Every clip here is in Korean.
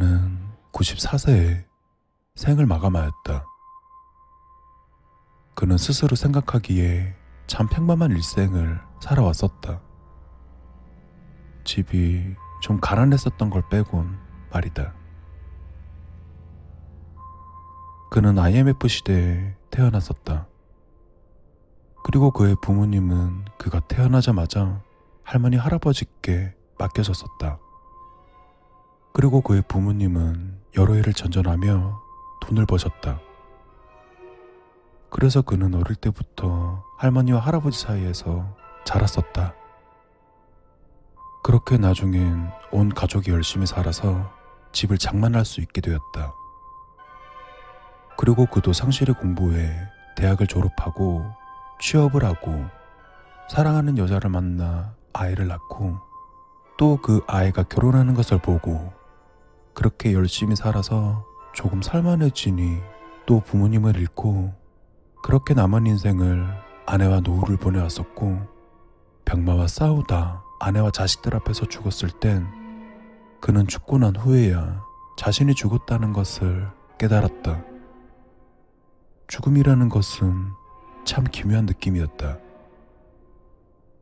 그는 94세에 생을 마감하였다. 그는 스스로 생각하기에 참 평범한 일생을 살아왔었다. 집이 좀 가난했었던 걸 빼곤 말이다. 그는 IMF 시대에 태어났었다. 그리고 그의 부모님은 그가 태어나자마자 할머니 할아버지께 맡겨졌었다. 그리고 그의 부모님은 여러 일을 전전하며 돈을 버셨다. 그래서 그는 어릴 때부터 할머니와 할아버지 사이에서 자랐었다. 그렇게 나중엔 온 가족이 열심히 살아서 집을 장만할 수 있게 되었다. 그리고 그도 상실의 공부에 대학을 졸업하고 취업을 하고 사랑하는 여자를 만나 아이를 낳고 또 그 아이가 결혼하는 것을 보고 그렇게 열심히 살아서 조금 살만해지니 또 부모님을 잃고 그렇게 남은 인생을 아내와 노후를 보내왔었고 병마와 싸우다 아내와 자식들 앞에서 죽었을 땐 그는 죽고 난 후에야 자신이 죽었다는 것을 깨달았다. 죽음이라는 것은 참 기묘한 느낌이었다.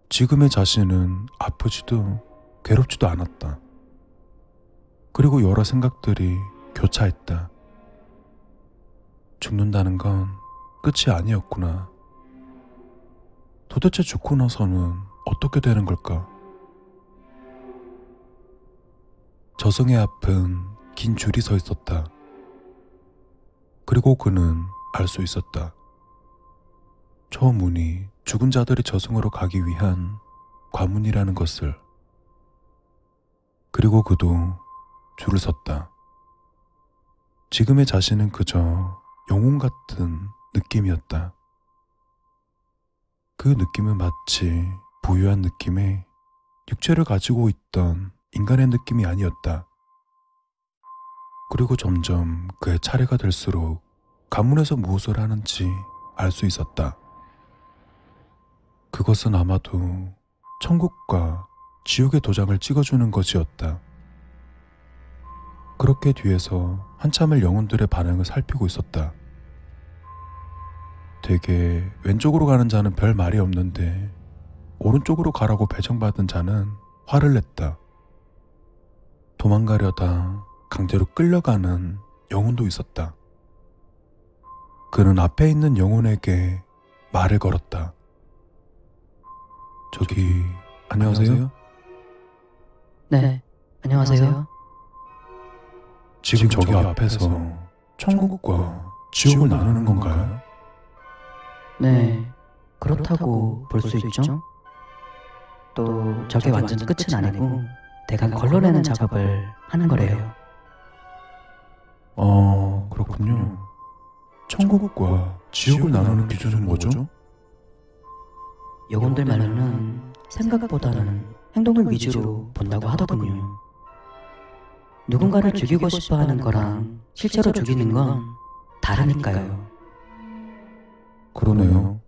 지금의 자신은 아프지도 괴롭지도 않았다. 그리고 여러 생각들이 교차했다. 죽는다는 건 끝이 아니었구나. 도대체 죽고 나서는 어떻게 되는 걸까? 저승의 앞은 긴 줄이 서 있었다. 그리고 그는 알 수 있었다. 저 문이 죽은 자들이 저승으로 가기 위한 관문이라는 것을. 그리고 그도 줄을 섰다. 지금의 자신은 그저 영웅 같은 느낌이었다. 그 느낌은 마치 부유한 느낌의 육체를 가지고 있던 인간의 느낌이 아니었다. 그리고 점점 그의 차례가 될수록 가문에서 무엇을 하는지 알 수 있었다. 그것은 아마도 천국과 지옥의 도장을 찍어주는 것이었다. 그렇게 뒤에서 한참을 영혼들의 반응을 살피고 있었다. 되게 왼쪽으로 가는 자는 별 말이 없는데 오른쪽으로 가라고 배정받은 자는 화를 냈다. 도망가려다 강제로 끌려가는 영혼도 있었다. 그는 앞에 있는 영혼에게 말을 걸었다. 저기, 안녕하세요? 네, 안녕하세요. 지금 저기 앞에서 천국과 지옥을 나누는 건가요? 네, 그렇다고 볼 수 있죠. 또 저게 완전 끝은 아니고 대강 걸러내는 작업을 하는 거래요. 어, 그렇군요. 천국과 지옥을 나누는 기준은 뭐죠? 요건들 말로는 생각보다는 행동을 위주로 본다고 하더군요. 누군가를 죽이고 싶어 하는 거랑 실제로 죽이는 건 다르니까요. 그러네요.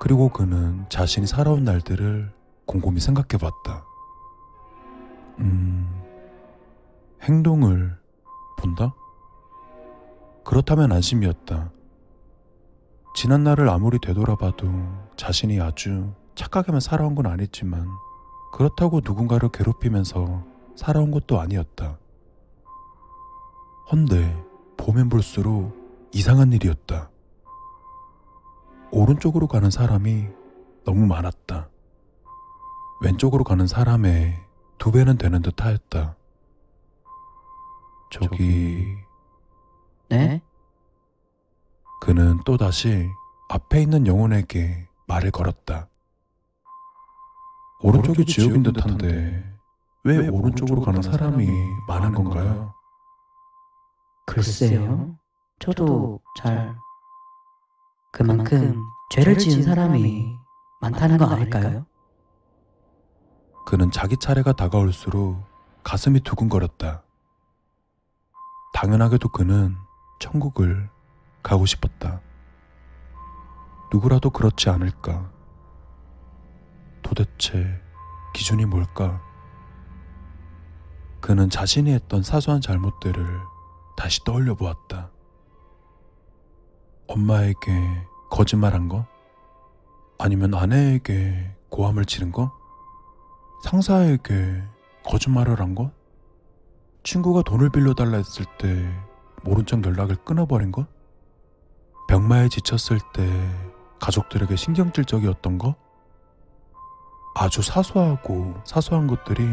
그리고 그는 자신이 살아온 날들을 곰곰이 생각해 봤다. 음, 행동을 본다? 그렇다면 안심이었다. 지난 날을 아무리 되돌아봐도 자신이 아주 착하게만 살아온 건 아니지만 그렇다고 누군가를 괴롭히면서 살아온 것도 아니었다. 헌데 보면 볼수록 이상한 일이었다. 오른쪽으로 가는 사람이 너무 많았다. 왼쪽으로 가는 사람의 두 배는 되는 듯 하였다. 저기, 네? 그는 또다시 앞에 있는 영혼에게 말을 걸었다. 오른쪽이 지옥인 듯한데 왜 오른쪽으로 가는 사람이 많은 건가요? 글쎄요. 저도 잘 그만큼 죄를 지은 사람이 많다는 거 아닐까요? 그는 자기 차례가 다가올수록 가슴이 두근거렸다. 당연하게도 그는 천국을 가고 싶었다. 누구라도 그렇지 않을까? 도대체 기준이 뭘까? 그는 자신이 했던 사소한 잘못들을 다시 떠올려 보았다. 엄마에게 거짓말한 거? 아니면 아내에게 고함을 치른 거? 상사에게 거짓말을 한 거? 친구가 돈을 빌려달라 했을 때 모른 척 연락을 끊어버린 것? 병마에 지쳤을 때 가족들에게 신경질적이었던 것? 아주 사소하고 사소한 것들이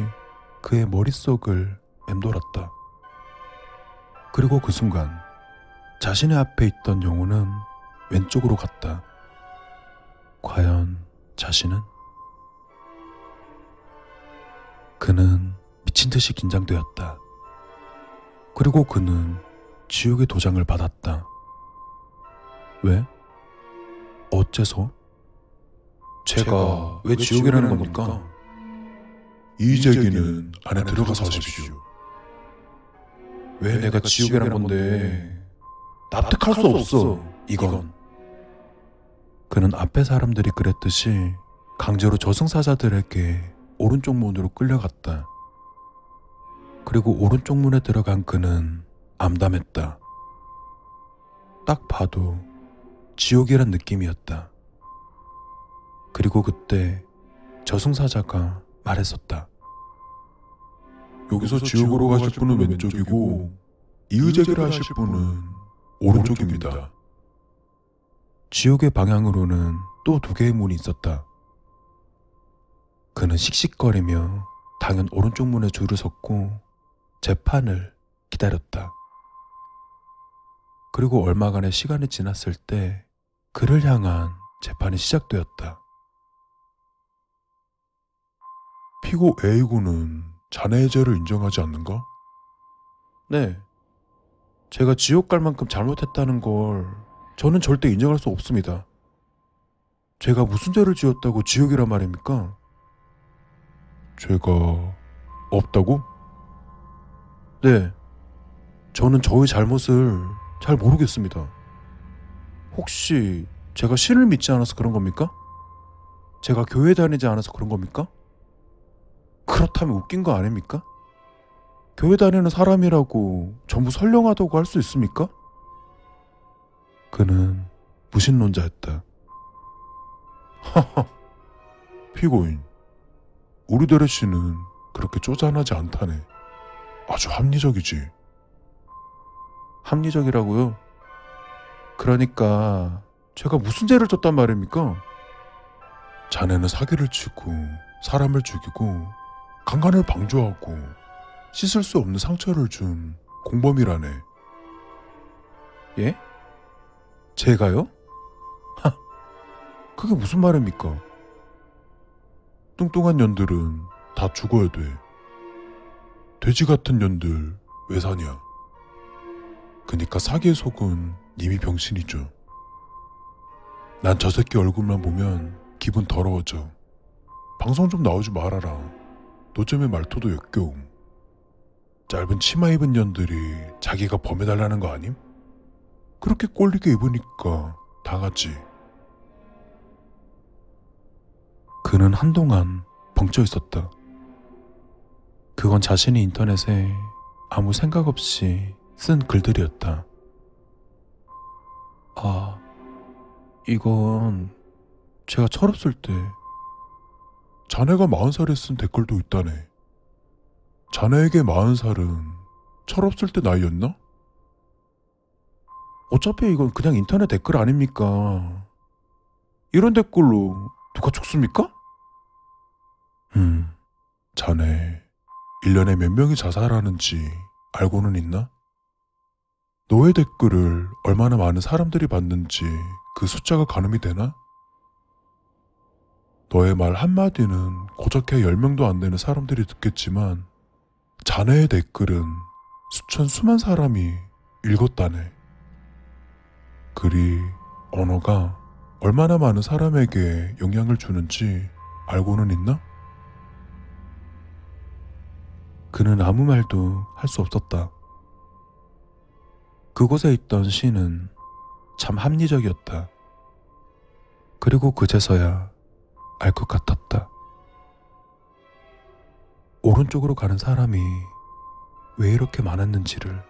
그의 머릿속을 맴돌았다. 그리고 그 순간 자신의 앞에 있던 영혼은 왼쪽으로 갔다. 과연 자신은? 그는 미친 듯이 긴장되었다. 그리고 그는 지옥의 도장을 받았다. 왜? 어째서? 제가 왜 지옥이라는 겁니까? 이재기는 안에 들어가서 하십시오. 왜 내가 지옥이란 건데 납득할 수 없어. 이건. 그는 앞에 사람들이 그랬듯이 강제로 저승사자들에게 오른쪽 문으로 끌려갔다. 그리고 오른쪽 문에 들어간 그는 암담했다. 딱 봐도 지옥이란 느낌이었다. 그리고 그때 저승사자가 말했었다 여기서 지옥으로 가실 분은 왼쪽이고 이의제기를 하실 분은 오른쪽입니다. 지옥의 방향으로는 또 두 개의 문이 있었다. 그는 씩씩거리며 당연 오른쪽 문에 줄을 섰고 재판을 기다렸다. 그리고 얼마간의 시간이 지났을 때 그를 향한 재판이 시작되었다. 피고 A군은 자네의 죄를 인정하지 않는가? 네. 제가 지옥 갈 만큼 잘못했다는 걸 저는 절대 인정할 수 없습니다. 제가 무슨 죄를 지었다고 지옥이란 말입니까? 죄가 없다고? 네. 저는 저의 잘못을 잘 모르겠습니다. 혹시 제가 신을 믿지 않아서 그런 겁니까? 제가 교회 다니지 않아서 그런 겁니까? 그렇다면 웃긴 거 아닙니까? 교회 다니는 사람이라고 전부 선량하다고 할 수 있습니까? 그는 무신론자였다. 하하. 피고인. 우리 대래 씨는 그렇게 쪼잔하지 않다네. 아주 합리적이지. 합리적이라고요? 그러니까 제가 무슨 죄를 졌단 말입니까? 자네는 사기를 치고 사람을 죽이고 강간을 방조하고 씻을 수 없는 상처를 준 공범이라네. 예? 제가요? 하, 그게 무슨 말입니까? 뚱뚱한 년들은 다 죽어야 돼. 돼지 같은 년들 왜 사냐? 그니까 사기의 속은 이미 병신이죠. 난 저 새끼 얼굴만 보면 기분 더러워져. 방송 좀 나오지 말아라. 노점의 말투도 역겨움. 짧은 치마 입은 년들이 자기가 범해달라는 거 아님? 그렇게 꼴리게 입으니까 당하지. 그는 한동안 벙쪄 있었다. 그건 자신이 인터넷에 아무 생각 없이 쓴 글들이었다. 아, 이건 제가 철없을 때 자네가 마흔 살에 쓴 댓글도 있다네. 자네에게 마흔 살은 철없을 때 나이였나? 어차피 이건 그냥 인터넷 댓글 아닙니까? 이런 댓글로 누가 죽습니까? 음, 자네 1년에 몇 명이 자살하는지 알고는 있나? 너의 댓글을 얼마나 많은 사람들이 봤는지 그 숫자가 가늠이 되나? 너의 말 한마디는 고작해 10명도 안 되는 사람들이 듣겠지만 자네의 댓글은 수천 수만 사람이 읽었다네. 글이 언어가 얼마나 많은 사람에게 영향을 주는지 알고는 있나? 그는 아무 말도 할 수 없었다. 그곳에 있던 시는 참 합리적이었다. 그리고 그제서야 알 것 같았다. 오른쪽으로 가는 사람이 왜 이렇게 많았는지를